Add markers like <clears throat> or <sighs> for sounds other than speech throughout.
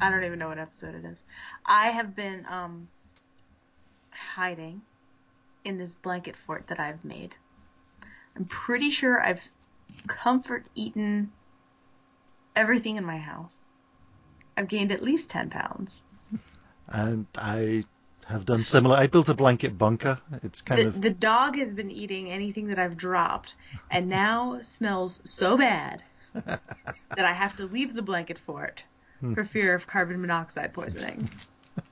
I don't even know what episode it is. I have been um hiding in this blanket fort that I've made. I'm pretty sure I've comfort eaten everything in my house. I've gained at least 10 pounds. And I have done similar. I built a blanket bunker. It's kind The, of the dog has been eating anything that I've dropped and now smells so bad <laughs> that I have to leave the blanket fort Hmm. for fear of carbon monoxide poisoning.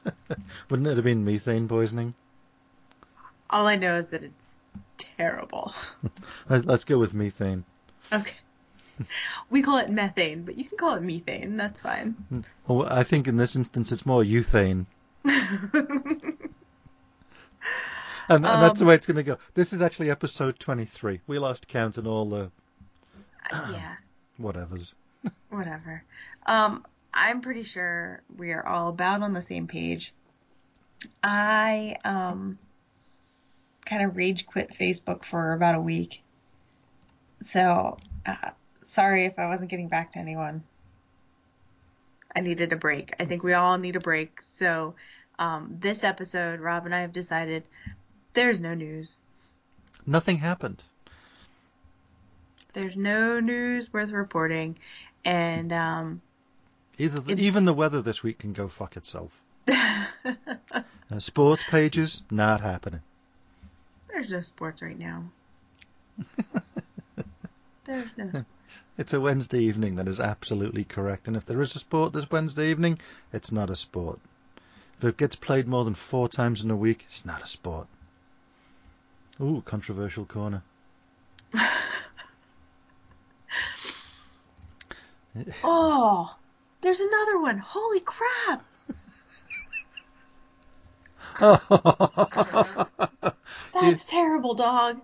<laughs> wouldn't it have been methane poisoning? All I know is that it's terrible. <laughs> Let- Let's go with methane. Okay. We call it methane, but you can call it methane. That's fine. Well, I think in this instance it's more euthane, <laughs> and, and that's the Um, way it's going to go. This is actually episode 23. We lost count and all the yeah, <clears throat> whatevers. whatever. Um, I'm pretty sure we are all about on the same page. I um kind of rage quit Facebook for about a week. So, uh, sorry if I wasn't getting back to anyone. I needed a break. I think we all need a break. So, um, this episode, Rob and I have decided there's no news. Nothing happened. There's no news worth reporting. And, um, Either the, even the weather this week can go fuck itself. <laughs> Uh, sports pages not happening. there's no sports right now. <laughs> There's no. It's a Wednesday evening. That is absolutely correct. And if there is a sport this Wednesday evening, it's not a sport. If it gets played more than four times in a week, it's not a sport. Ooh, controversial corner. <laughs> Oh, there's another one. Holy crap! <laughs> That's terrible, dog.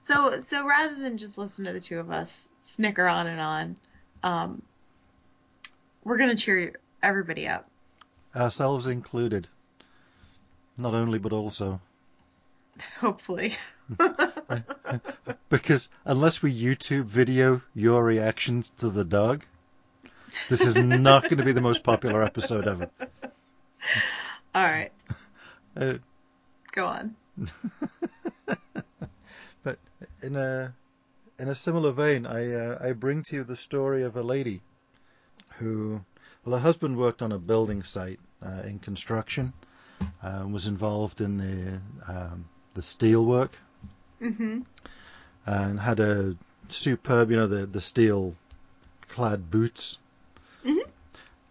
so, so rather than just listen to the two of us snicker on and on, um, we're gonna cheer everybody up. Ourselves included. Not only, but also. <laughs> Hopefully. <laughs> Because unless we YouTube video your reactions to the dog, this is not going to be the most popular episode ever. All right, <laughs> Uh, go on. <laughs> But in a in a similar vein, I uh, I bring to you the story of a lady who, well, her husband worked on a building site uh, in construction, uh, was involved in the um, the steel work, Mm-hmm. and had a superb, you know, the the steel clad boots. Mhm.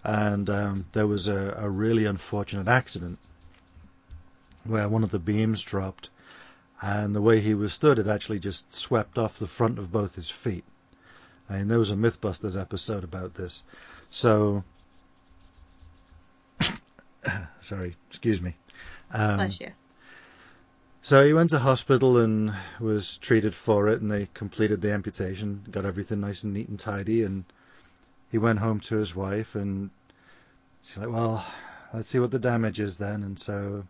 And um, there was a, a really unfortunate accident where one of the beams dropped, and the way he was stood, it actually just swept off the front of both his feet. And there was a MythBusters episode about this. So, <coughs> sorry, excuse me. Um, Bless you. So he went to hospital and was treated for it, and they completed the amputation, got everything nice and neat and tidy, and he went home to his wife, and she's like, "Well, let's see what the damage is then." And so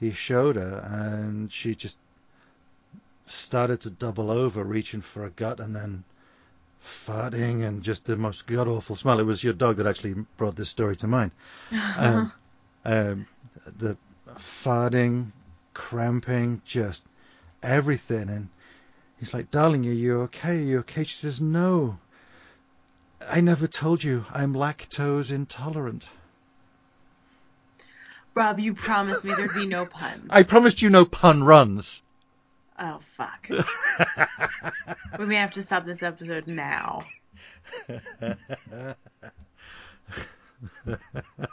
he showed her, and she just started to double over, reaching for a gut, and then farting, and just the most god awful smell. It was your dog that actually brought this story to mind. <laughs> Um, um, the farting, cramping, just everything. And he's like, darling, are you okay? Are you okay? She says, no. I never told you I'm lactose intolerant. Rob, you promised me there'd be no puns. <laughs> I promised you no pun runs. Oh fuck. <laughs> we may have to stop this episode now. <laughs>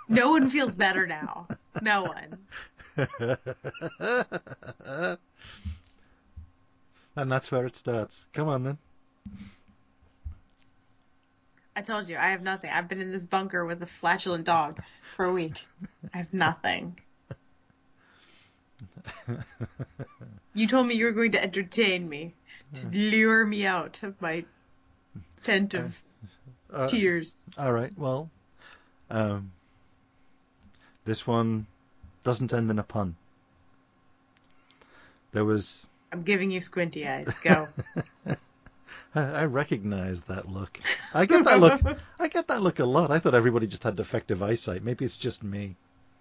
No one feels better now. No one. <laughs> and that's where it starts. Come on then. I told you, I have nothing. I've been in this bunker with a flatulent dog for a week. I have nothing. <laughs> You told me you were going to entertain me, to lure me out of my tent of Uh, tears. All right. Well, um, this one doesn't end in a pun. There was I'm giving you squinty eyes. Go. <laughs> I, I recognize that look. I get that look. <laughs> I get that look a lot. I thought everybody just had defective eyesight. Maybe it's just me.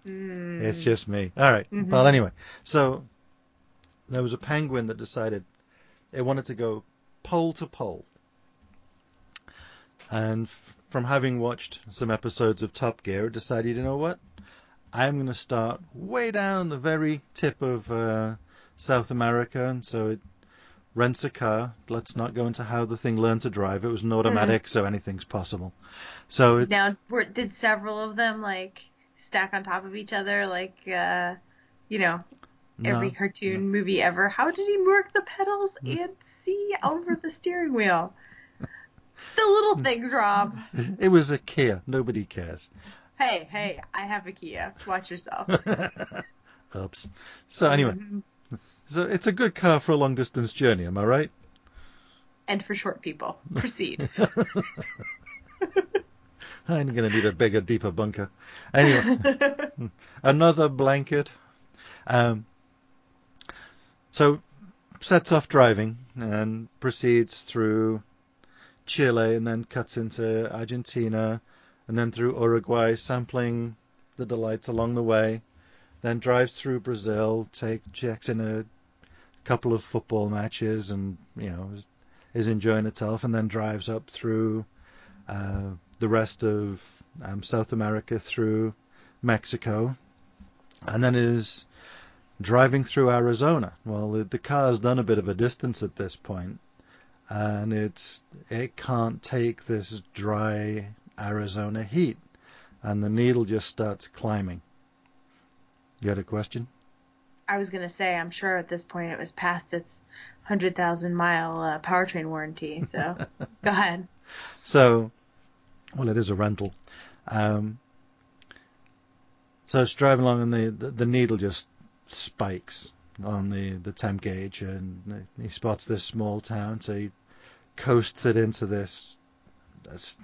Mm. It's just me. All right. Mhm. Well, anyway, so there was a penguin that decided it wanted to go pole to pole. And f- from having watched some episodes of Top Gear, it decided, you know what? I'm going to start way down the very tip of uh, South America. And so it rents a car. Let's not go into how the thing learned to drive. It was an automatic, so anything's possible. So it, Now, did several of them like stack on top of each other, like uh, you know, every no, cartoon movie ever? How did he work the pedals and see over the steering wheel? The little things, Rob. <laughs> it was a Kia. Nobody cares. Hey, hey, I have a Kia. Watch yourself. <laughs> Oops. So anyway, Mhm. so it's a good car for a long distance journey. Am I right? And for short people, proceed. <laughs> <laughs> I'm going to need a bigger, deeper bunker. Anyway, another blanket. Um, so sets off driving and proceeds through Chile and then cuts into Argentina and then through Uruguay, sampling the delights along the way. Then drives through Brazil, take checks in a couple of football matches, and you know is, enjoying itself, and then drives up through uh, the rest of um, South America through Mexico, and then is driving through Arizona. Well, the, the car's done a bit of a distance at this point, and it's it can't take this dry Arizona heat, and the needle just starts climbing. You had a question? I was gonna say, I'm sure at this point it was past its hundred thousand mile uh, powertrain warranty. So <laughs> go ahead. So, well, it is a rental. Um, so it's driving along, and the, the, the needle just spikes on the, the temp gauge, and he spots this small town, so he coasts it into this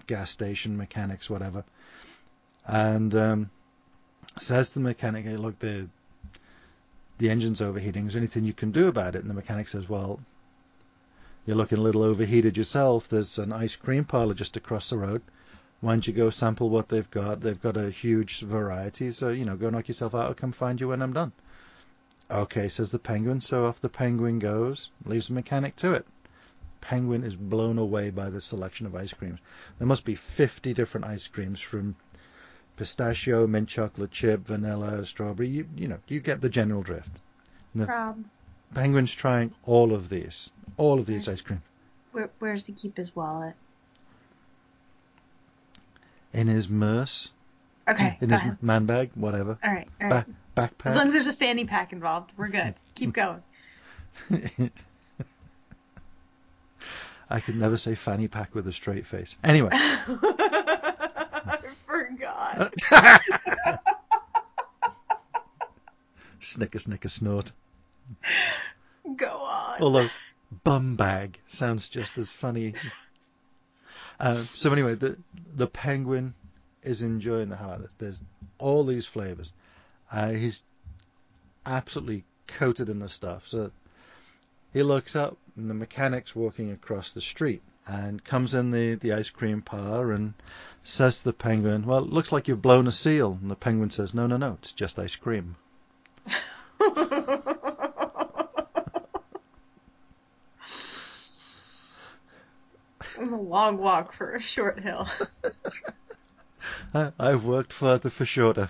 gas station, mechanics, whatever, and um, says to the mechanic, "Hey, look, the the engine's overheating. Is there anything you can do about it?" And the mechanic says, "Well." You're looking a little overheated yourself. There's an ice cream parlor just across the road. Why don't you go sample what they've got? They've got a huge variety, so you know, go knock yourself out. I'll come find you when I'm done. Okay, says the penguin. So off the penguin goes, leaves the mechanic to it. Penguin is blown away by the selection of ice creams. There must be 50 different ice creams from pistachio, mint chocolate chip, vanilla, strawberry. You, you know, you get the general drift. Rob, Penguin's trying all of these, all of these Nice. ice creams where, where does he keep his wallet? in his murse, Okay, in his ahead. man bag, whatever, All right, all right. back As long as there's a fanny pack involved, we're good. <laughs> Keep going. <laughs> I could never say fanny pack with a straight face. Anyway, <laughs> I forgot. <laughs> snicker, snicker, snort. Go on. Although bum bag sounds just as funny. Um, so anyway, the the penguin is enjoying the hardest. There's all these flavors. Uh, he's absolutely coated in the stuff. So he looks up, and the mechanic's walking across the street, and comes in the the ice cream parlor and says to the penguin, "Well, it looks like you've blown a seal." And the penguin says, "No, no, no, it's just ice cream." <laughs> a long walk for a short hill. <laughs> I, I've worked further for shorter.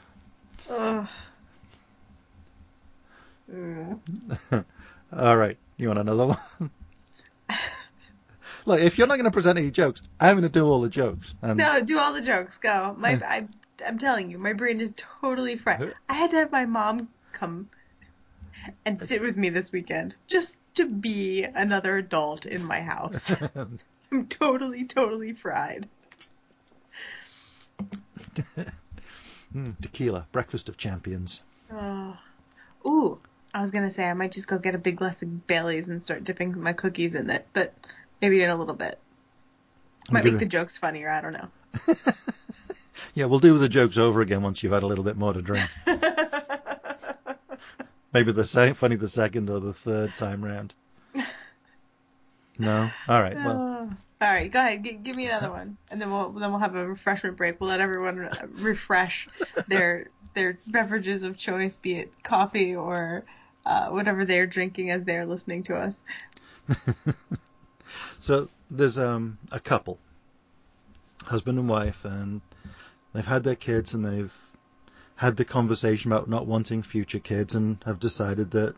Ugh. Mm. All right, you want another one? Look, if you're not going to present any jokes, I'm going to do all the jokes. And No, do all the jokes. Go. My, I, I'm telling you, my brain is totally fried. I had to have my mom come and sit with me this weekend just to be another adult in my house. <laughs> I'm totally, totally fried. <laughs> Mm, tequila, breakfast of champions. Oh. Ooh, I was gonna say I might just go get a big glass of Bailey's and start dipping my cookies in it, but maybe in a little bit. Might make the jokes funnier. I don't know. <laughs> Yeah, we'll do the jokes over again once you've had a little bit more to drink. <laughs> Maybe the same funny the second or the third time round. No. All right. Well, Oh. All right, go ahead. G- give me another one, and then we'll then we'll have a refreshment break. We'll let everyone refresh <laughs> their their beverages of choice, be it coffee or uh, whatever they're drinking as they're listening to us. So there's um a couple, husband and wife, and they've had their kids and they've had the conversation about not wanting future kids and have decided that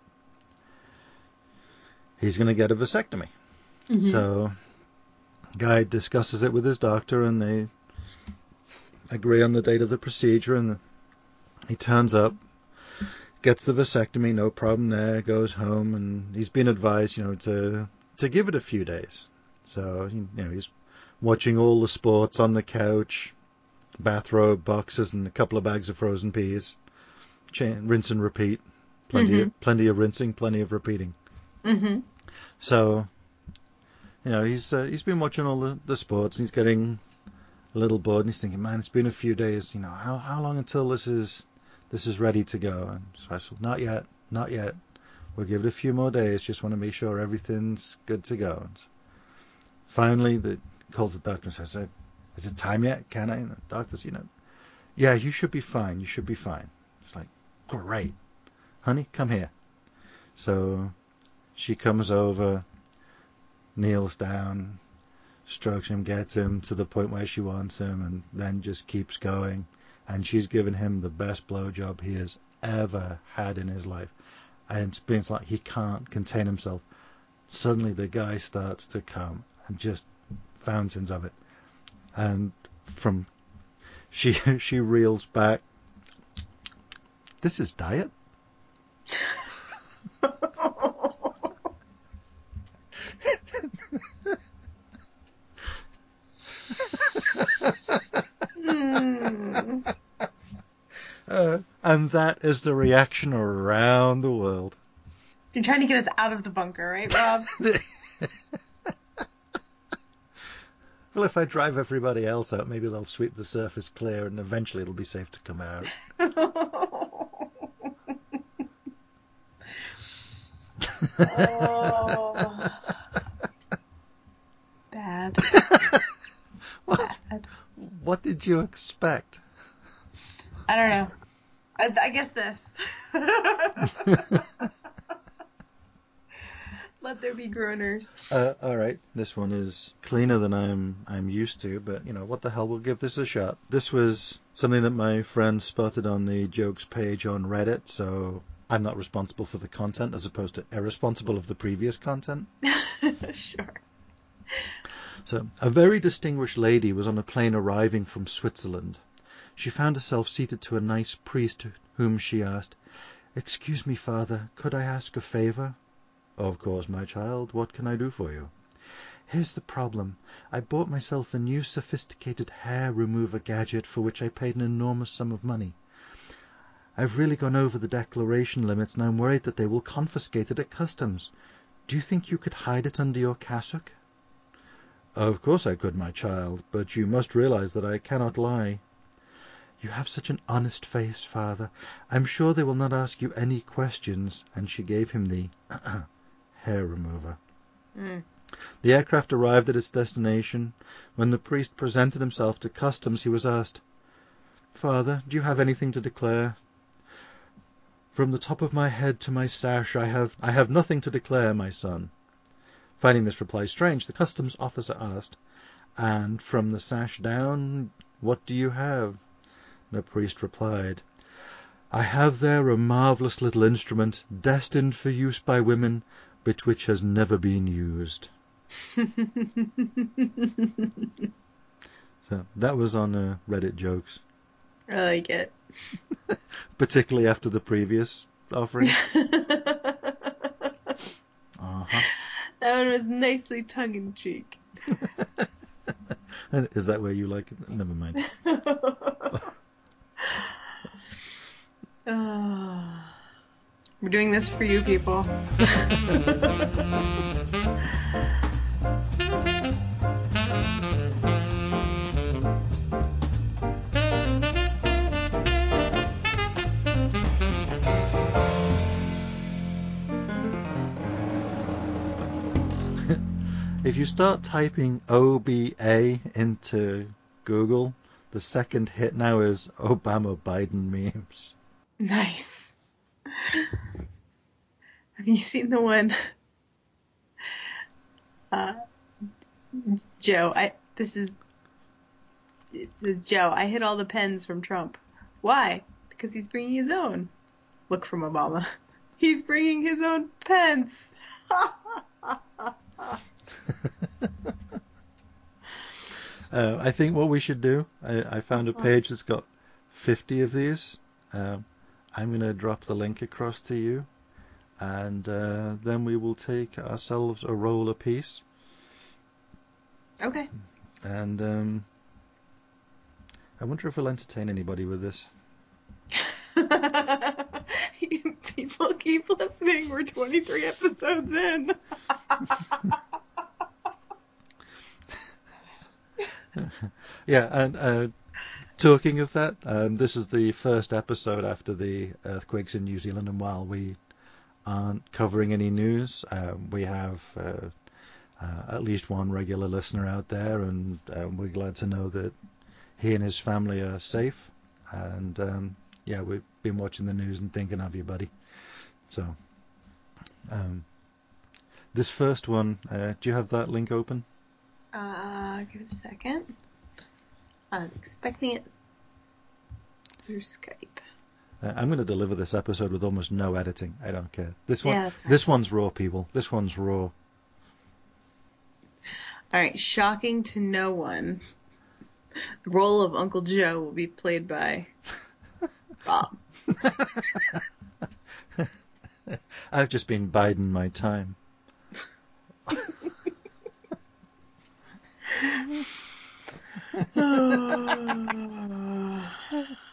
he's going to get a vasectomy. Mm-hmm. So, guy discusses it with his doctor, and they agree on the date of the procedure. And he turns up, gets the vasectomy, no problem there. Goes home, and he's been advised, you know, to to give it a few days. So, you know, he's watching all the sports on the couch, bathrobe, boxes, and a couple of bags of frozen peas. Chain, rinse and repeat. Plenty, Mhm. of, plenty of rinsing, plenty of repeating. Mm-hmm. So, you know, he's uh, he's been watching all the, the sports and he's getting a little bored and he's thinking, man, it's been a few days. You know, how how long until this is this is ready to go? And so I said, not yet, not yet. We'll give it a few more days. Just want to make sure everything's good to go. And finally, the calls the doctor and says, "Uh, "Is it time yet? Can I?" And the doctor's, you know, yeah, you should be fine. You should be fine. It's like, great, honey, come here. So she comes over, kneels down, strokes him, gets him to the point where she wants him, and then just keeps going. And she's given him the best blowjob he has ever had in his life. And it's like he can't contain himself. Suddenly the guy starts to come just fountains of it. And from she <laughs> she reels back. This is diet. Uh, and that is the reaction around the world. You're trying to get us out of the bunker, right, Rob? <laughs> Well, if I drive everybody else out, maybe they'll sweep the surface clear and eventually it'll be safe to come out. oh. Bad. <laughs> Well, Bad. what did you expect? I don't know. I, I guess this. <laughs> Let there be groaners. Uh, all right, this one is cleaner than I'm I'm used to, but you know what the hell? We'll give this a shot. This was something that my friend spotted on the jokes page on Reddit, so I'm not responsible for the content as opposed to irresponsible of the previous content. <laughs> sure. So, a very distinguished lady was on a plane arriving from Switzerland. She found herself seated to a nice priest whom she asked, Excuse me, father, could I ask a favor? Of course, my child. What can I do for you? Here's the problem. I bought myself a new sophisticated hair remover gadget for which I paid an enormous sum of money. I've really gone over the declaration limits and I'm worried that they will confiscate it at customs. Do you think you could hide it under your cassock? Of course I could, my child, but you must realize that I cannot lie. You have such an honest face, father. I'm sure they will not ask you any questions. And she gave him the <clears throat> hair remover. Mm. The aircraft arrived at its destination. When the priest presented himself to customs, he was asked, Father, do you have anything to declare? From the top of my head to my sash, I have, I have nothing to declare, my son. Finding this reply strange, the customs officer asked, And from the sash down, what do you have? The priest replied, I have there a marvellous little instrument, destined for use by women, but which has never been used. <laughs> So that was on uh, Reddit jokes, I like it. <laughs> particularly after the previous offering. <laughs> Uh-huh. That one was nicely tongue in cheek. Is that where you like it? Never mind. Ah. We're doing this for you people. <laughs> if you start typing OBA into Google, the second hit now is Obama Biden memes. Nice. Have <laughs> you seen the one? Uh, Joe, I this is it says Joe. I hit all the pens from Trump. Why? Because he's bringing his own. Look from Obama. <laughs> He's bringing his own pens. <laughs> Uh, I think what we should do, I, I found a page that's got 50 of these. Um, I'm going to drop the link across to you, and uh, then we will take ourselves a roll apiece. okay. And um, I wonder if we'll entertain anybody with this. <laughs> People keep listening. We're 23 episodes in. <laughs> Yeah, and uh, talking of that, um, this is the first episode after the earthquakes in New Zealand, and while we aren't covering any news, um, we have uh, uh, at least one regular listener out there, and um, we're glad to know that he and his family are safe. And um, yeah, we've been watching the news and thinking of you, buddy. So, um, this first one, uh, do you have that link open? Uh, give it a second. I'm expecting it through Skype. Uh, I'm going to deliver this episode with almost no editing. I don't care. This one, Yeah, fine. this one's raw, people. This one's raw. All right, shocking to no one. The role of Uncle Joe will be played by <laughs> Bob. <laughs> I've just been biding my time. <laughs> <sighs>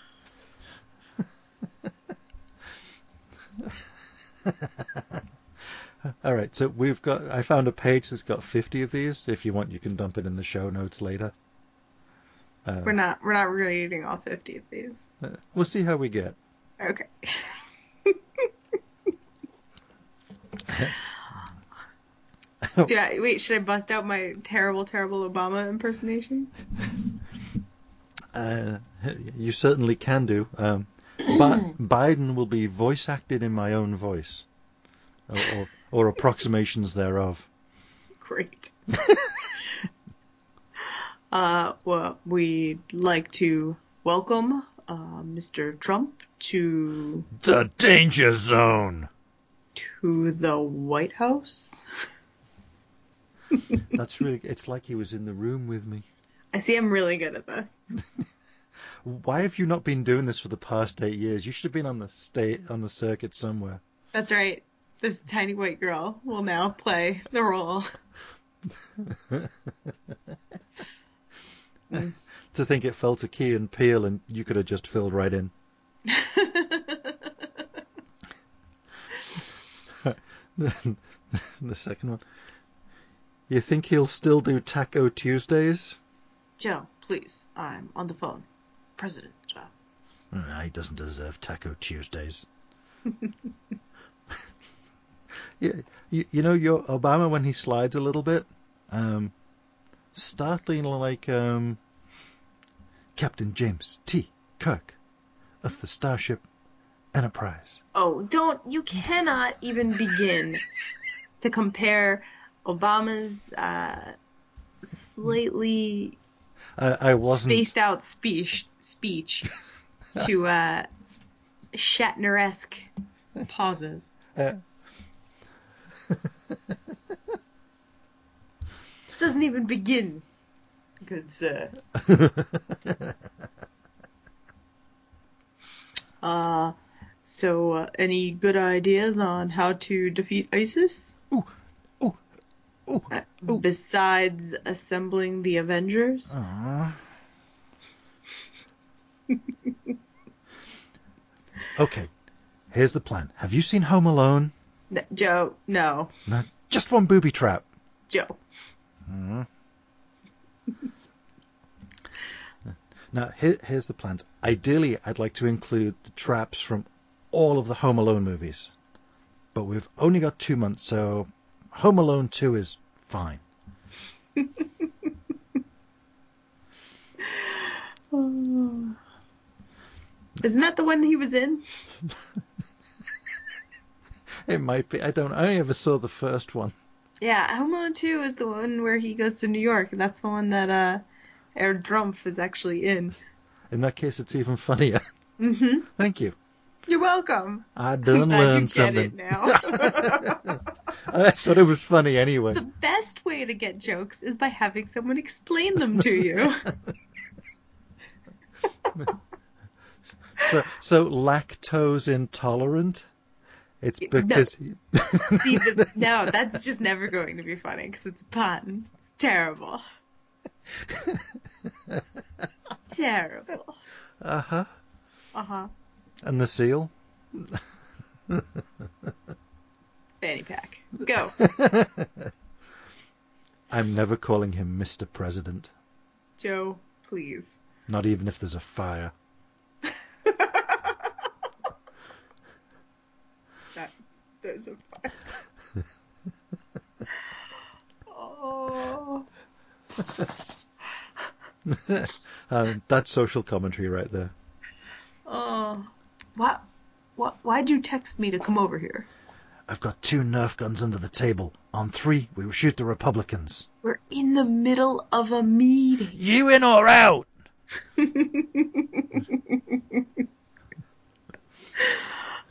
<laughs> All right, so we've got. I found a page that's got 50 of these. If you want, you can dump it in the show notes later. Uh, we're not we're not reading all 50 of these. uh, we'll see how we get. Okay. <laughs> Do I, wait, should I bust out my terrible, terrible Obama impersonation? Uh, you certainly can do. Um, Bi- Biden will be voice acted in my own voice, or, or, or approximations thereof. Great. <laughs> uh, well, we'd like to welcome uh, Mr. Trump to The danger zone. to the White House. <laughs> That's really. It's like he was in the room with me. I see I'm really good at this. <laughs> Why have you not been doing this for the past eight years? You should have been on the state on the circuit somewhere. That's right. This tiny white girl will now play the role. <laughs> To think it fell to Key and Peele, and you could have just filled right in. <laughs> <laughs> the second one. You think he'll still do Taco Tuesdays? Joe, please, I'm on the phone. President. Uh, he doesn't deserve Taco Tuesdays. <laughs> yeah, you, you know your Obama when he slides a little bit, um, startling like um, Captain James T. Kirk of the Starship Enterprise. Oh, don't, you cannot even begin to compare Obama's uh, slightly I, I wasn't. spaced out speech speech <laughs> to uh, Shatner-esque pauses. Uh, <laughs> Doesn't even begin. Good sir. <laughs> Uh, so, uh, any good ideas on how to defeat ISIS? ooh, ooh, ooh, Uh, ooh. Besides assembling the Avengers? Aw. <laughs> okay, here's the plan. Have you seen Home Alone? Joe, no. No, just one booby trap. Joe. Mhm. <laughs> Now, here, here's the plans. Ideally, I'd like to include the traps from all of the Home Alone movies. But we've only got two months, so Home Alone 2 is fine. <laughs> Oh. Isn't that the one he was in? It might be. I don't. I only ever saw the first one. Yeah, Home Alone 2 is the one where he goes to New York, and that's the one that uh, Herr Drumpf is actually in. In that case, it's even funnier. hmm Thank you. You're welcome. I done <laughs> learned something. it now. <laughs> I thought it was funny anyway. the best way to get jokes is by having someone explain them to you. <laughs> So, so lactose intolerant. It's No. because <laughs> See, the, <laughs> no, that's just never going to be funny because it's a pun. It's terrible. <laughs> Terrible. uh huh. Uh huh. And the seal. Fanny pack. Go. I'm never calling him Mr. President. Joe, please. Not even if there's a fire. that, there's a fire. <laughs> oh. um, that's social commentary right there. Oh. What? What? Why'd you text me to come over here? I've got two Nerf guns under the table. On three, we will shoot the Republicans. We're in the middle of a meeting. You in or out? <laughs> <laughs>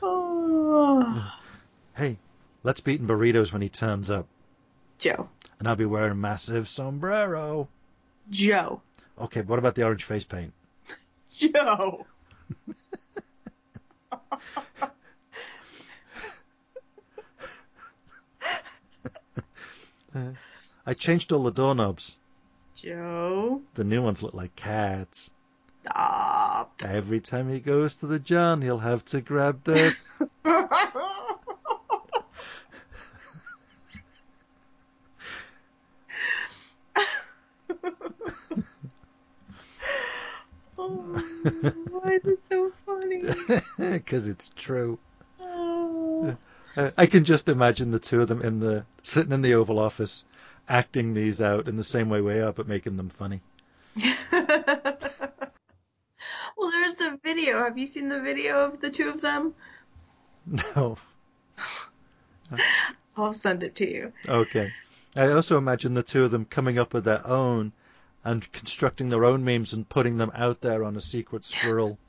oh. Hey, let's beat in burritos when he turns up. Joe. And I'll be wearing a massive sombrero. Joe. Okay, what about the orange face paint? <laughs> Joe. <laughs> I changed all the doorknobs. Joe. The new ones look like cats. Stop. Every time he goes to the John, he'll have to grab the. <laughs> <laughs> oh, why is it so funny? <laughs> Because it's true. Oh. Uh, I can just imagine the two of them in the sitting in the Oval Office, acting these out in the same way we are, but making them funny. <laughs> well, there's the video. Have you seen the video of the two of them? No. I'll send it to you. Okay. I also imagine the two of them coming up with their own and constructing their own memes and putting them out there on a secret swirl <laughs>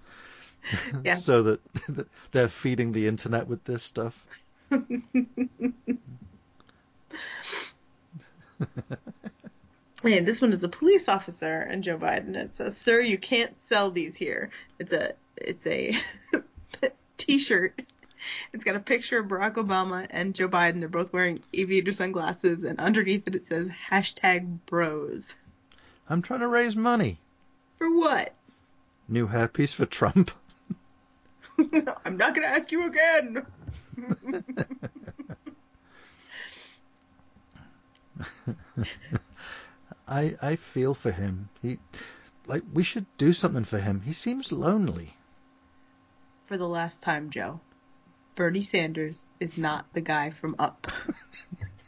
Yeah. <laughs> so that that <laughs> they're feeding the internet with this stuff. Hey, this one is a police officer and Joe Biden. It says, "Sir, you can't sell these here." It's a it's a T-shirt. It's got a picture of Barack Obama and Joe Biden. They're both wearing aviator sunglasses, and underneath it it says hashtag Bros. I'm trying to raise money. For what? New hairpiece for Trump. <laughs> I'm not gonna ask you again. <laughs> I I feel for him. He like we should do something for him. He seems lonely. For the last time, Joe, Bernie Sanders is not the guy from Up. <laughs>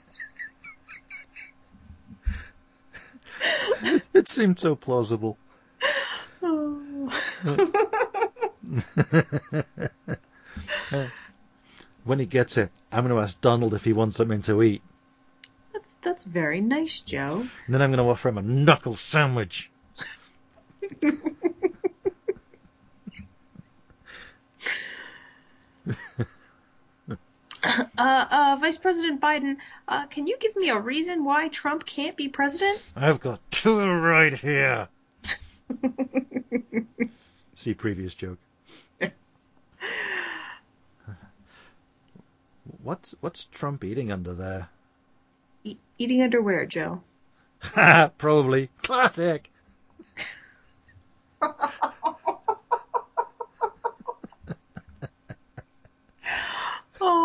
<laughs> It seemed so plausible. <laughs> when he gets it, I'm going to ask Donald if he wants something to eat. That's that's very nice, Joe. And then I'm going to offer him a knuckle sandwich. <laughs> Uh, uh, Vice President Biden, uh, can you give me a reason why Trump can't be president? I've got two right here. <laughs> See previous joke. <laughs> What's what's Trump eating under there? E- eating underwear, Joe. <laughs> Probably classic.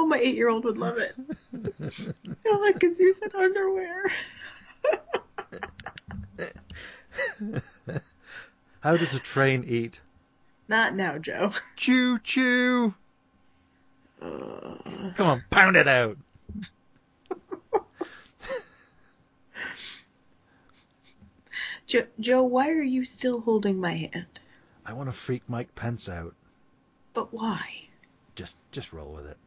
My eight-year-old would love it. because you said underwear. <laughs> How does a train eat? Not now, Joe. Choo choo. Uh, Come on, pound it out. <laughs> Jo- Joe, why are you still holding my hand? I want to freak Mike Pence out. But why? Just just roll with it.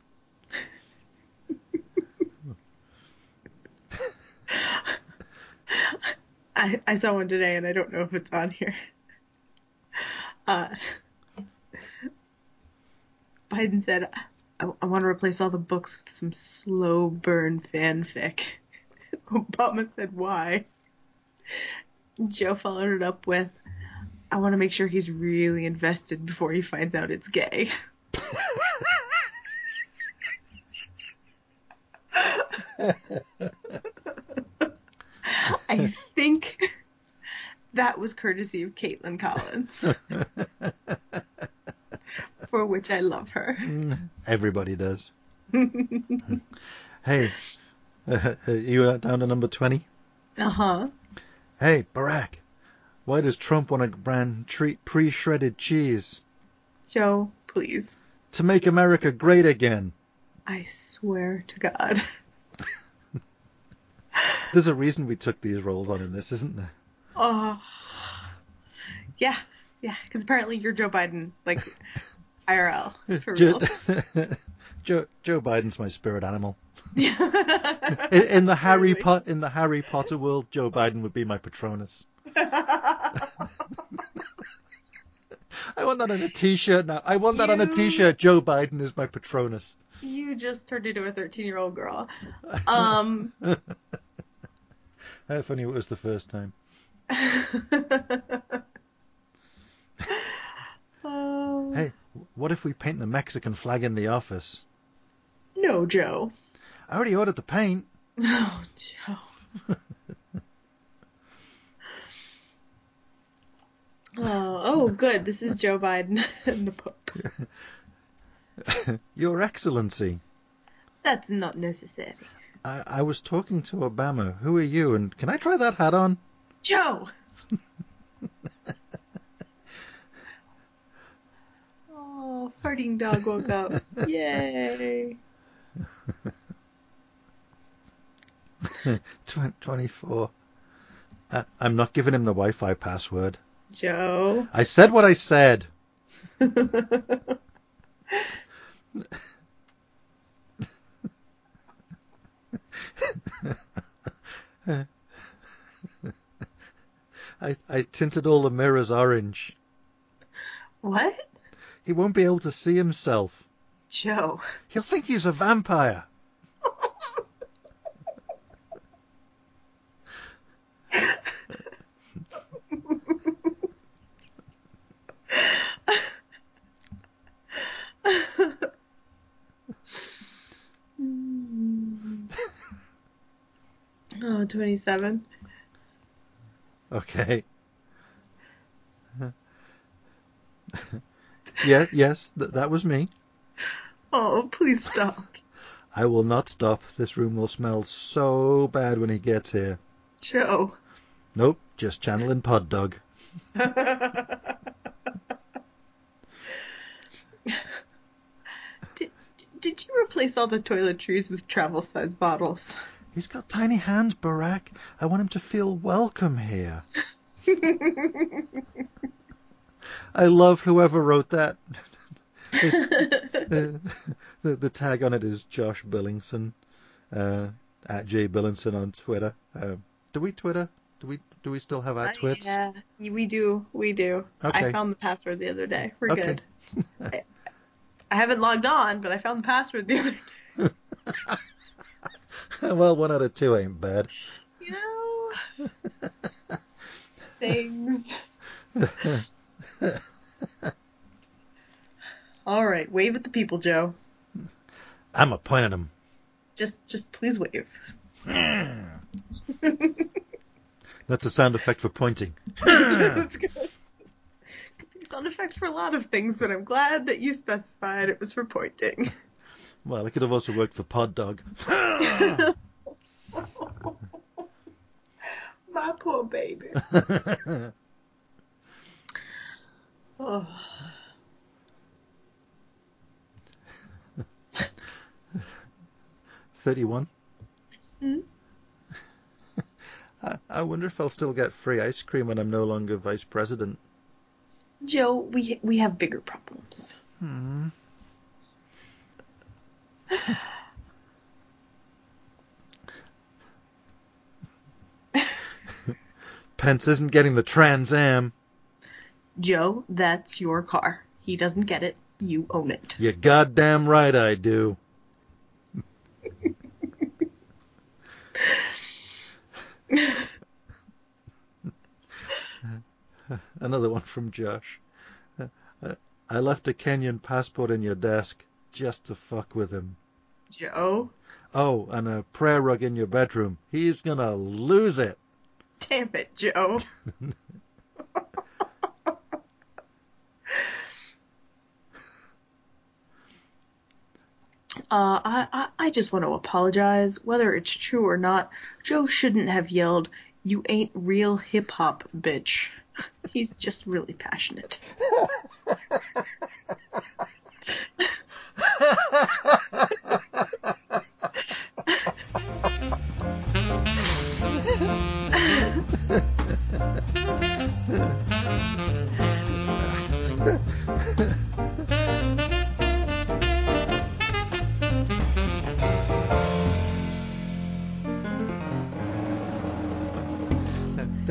I, I saw one today and I don't know if it's on here. Uh, Biden said, I, I want to replace all the books with some slow burn fanfic. <laughs> Obama said, why? Joe followed it up with, I want to make sure he's really invested before he finds out it's gay. <laughs> I think that was courtesy of Caitlin Collins, <laughs> for which I love her. Everybody does. <laughs> hey, uh, you down to number 20? Uh huh. Hey, Barack, why does Trump want to ban treat pre-shredded cheese? Joe, please. To make America great again. I swear to God. <laughs> There's a reason we took these roles on in this, isn't there? Oh. Yeah, yeah, because apparently you're Joe Biden, like <laughs> IRL, for Joe, real. <laughs> Joe, Joe Biden's my spirit animal. <laughs> In, in the Harry Totally. Pot in the Harry Potter world, Joe Biden would be my Patronus. I want that on a T-shirt now. I want that on a You- T-shirt. Joe Biden is my Patronus. you just turned into a 13 year old girl. Um. How funny it was the first time. Oh. Hey, what if we paint the Mexican flag in the office? No, Joe. I already ordered the paint. <laughs> Oh, Joe. <laughs> Oh, oh, good. This is Joe Biden and the Pope. <laughs> Your Excellency, That's not necessary. I, I was talking to Obama. Who are you? And can I try that hat on? Joe! <laughs> oh, farting dog woke up. Yay. <laughs> 24. I, I'm not giving him the Wi-Fi password. Joe. I said what I said. <laughs> I, I tinted all the mirrors orange. what? He won't be able to see himself. Joe. He'll think he's a vampire. <laughs> Oh, 27. Okay. yeah, yes, th- that was me. Oh, please stop. I will not stop. This room will smell so bad when he gets here. Joe. Nope, just channeling Pod Dog. <laughs> did, did you replace all the toiletries with travel size bottles? He's got tiny hands, Barack. I want him to feel welcome here. <laughs> I love whoever wrote that. the, the, the tag on it is Josh Billingson, uh, at J Billingson on Twitter. Uh, do we Twitter? Do we do we still have our twits? Yeah, we do. We do. Okay. I found the password the other day. We're Okay. good. I, I haven't logged on, but I found the password the other day. <laughs> <laughs> well, one out of two ain't bad. You know, things. <laughs> All right, wave at the people, Joe. I'm a point at him. Just, just please wave. <laughs> That's a sound effect for pointing. That's good. Could be a sound effect for a lot of things, but I'm glad that you specified it was for pointing. Well, it could have also worked for Pod Dog. <laughs> My poor baby. <laughs> Oh. Thirty-one. Hmm? <laughs> I, I wonder if I'll still get free ice cream when I'm no longer vice president. Joe, we we have bigger problems. Hmm. <laughs> Pence isn't getting the Trans Am. Joe, that's your car. He doesn't get it. You own it. You goddamn right I do. <laughs> Another one from Josh. I left a Kenyan passport in your desk just to fuck with him. Joe, Oh, and a prayer rug in your bedroom. He's gonna lose it. damn it, Joe. <laughs> Uh, I, I, I just want to apologize. Whether it's true or not, Joe shouldn't have yelled, You ain't real hip hop, bitch. <laughs> He's just really passionate. <laughs>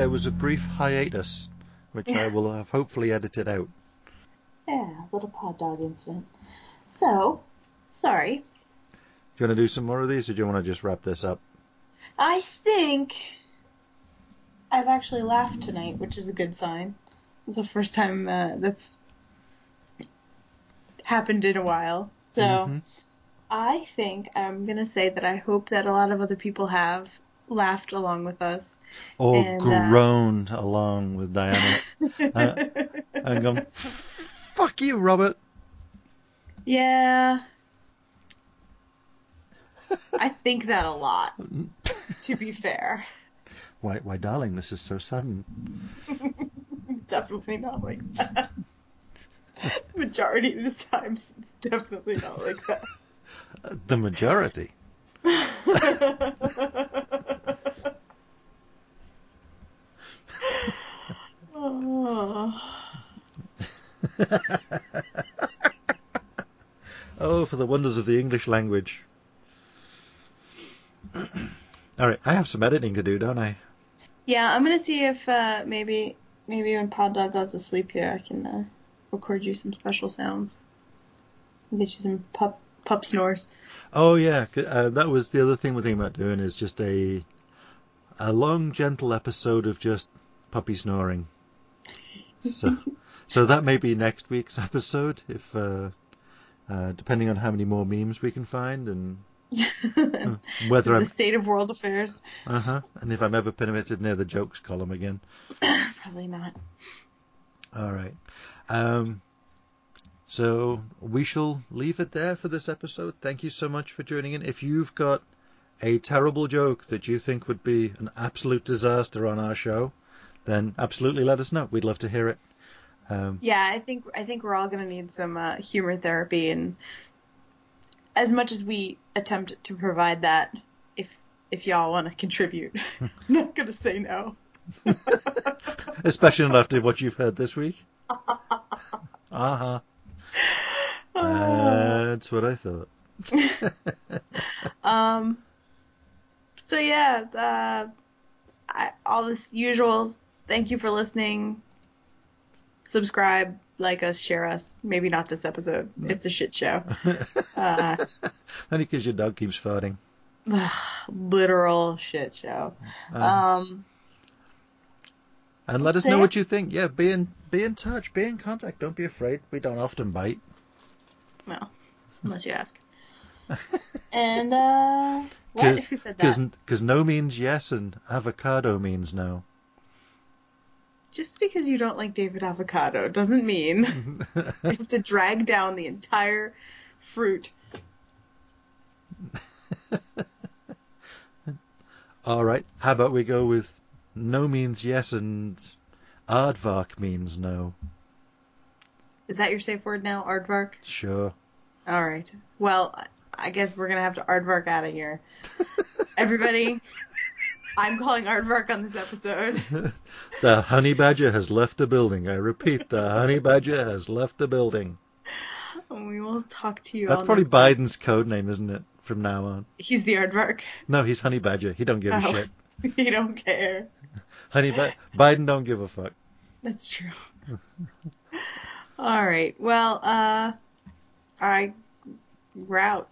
There was a brief hiatus, which I will have hopefully edited out. Yeah, little pod dog incident. So, sorry. Do you want to do some more of these, or do you want to just wrap this up? I think I've actually laughed tonight, which is a good sign. It's the first time uh, that's happened in a while. So Mhm. I think I'm gonna say that I hope that a lot of other people have laughed along with us. Or And, uh, groaned along with Diana <laughs> Uh, and gone, fuck you, Robert. Yeah. <laughs> I think that a lot, <laughs> to be fair. Why, why, darling, this is so sudden. <laughs> definitely not like that. the majority of the times, it's definitely not like that. The majority. oh. Oh, for the wonders of the English language. <clears throat> All right, I have some editing to do, don't I? Yeah, I'm gonna see if uh, maybe maybe when Pod Dog goes to sleep here, I can uh, record you some special sounds. Get you some pup pup snores. Oh yeah, uh, that was the other thing we're thinking about doing is just a a long, gentle episode of just puppy snoring. So, <laughs> so that may be next week's episode, if uh, uh, depending on how many more memes we can find and <laughs> whether the I'm state of world affairs. uh huh, and if I'm ever permitted near the jokes column again. <laughs> Probably not. All right. Um, so we shall leave it there for this episode. Thank you so much for joining in. If you've got a terrible joke that you think would be an absolute disaster on our show, then absolutely let us know. We'd love to hear it. Um, Yeah, I think I think we're all gonna need some uh, humor therapy, and as much as we attempt to provide that, if if y'all want to contribute, <laughs> I'm not gonna say no. <laughs> especially after what you've heard this week. <laughs> Uh huh. That's what I thought. Um. So yeah, uh, I, all this usuals. Thank you for listening. Subscribe, like us, share us. Maybe not this episode. It's a shit show. <laughs> Uh, Only because your dog keeps farting. <sighs> literal shit show. Uh, Um. and let us know yeah. what you think. Yeah, be in be in touch, be in contact. Don't be afraid. We don't often bite. Well, unless you ask. <laughs> and uh, what? Who said that? Because no means yes and avocado means no. Just because you don't like David Avocado doesn't mean <laughs> you have to drag down the entire fruit. <laughs> All right. How about we go with no means yes and aardvark means no. Is that your safe word now, Aardvark? Sure. All right. Well, I guess we're gonna have to Aardvark out of here. Everybody, I'm calling aardvark on this episode. <laughs> the honey badger has left the building. I repeat, the honey badger has left the building. We will talk to you. That's probably next time. Biden's code name, isn't it? From now on. He's the aardvark. No, he's honey badger. He don't give a Oh. shit. <laughs> he don't care. <laughs> Honey ba- Biden don't give a fuck. That's true. all right. Well, uh, I route.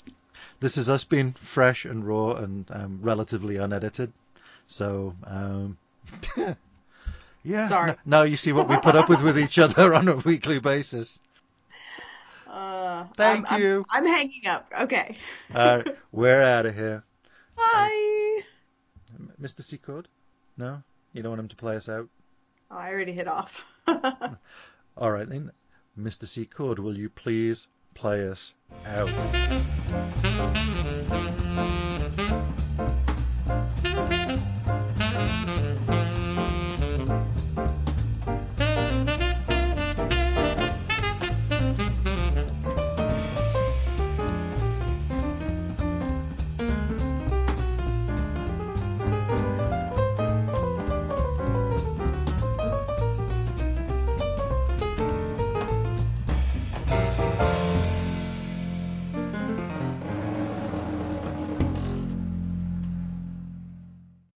This is us being fresh and raw and um, relatively unedited. So, um, <laughs> yeah. Sorry. n- now you see what we put up with with each other on a weekly basis. Uh, Thank I'm- I'm- you. I'm, hanging up. Okay. <laughs> All right, we're out of here. Bye. M- Mr. Secord? No? You don't want him to play us out? Oh, I already hit off. <laughs> All right then. Mr. Secord, will you please play us out?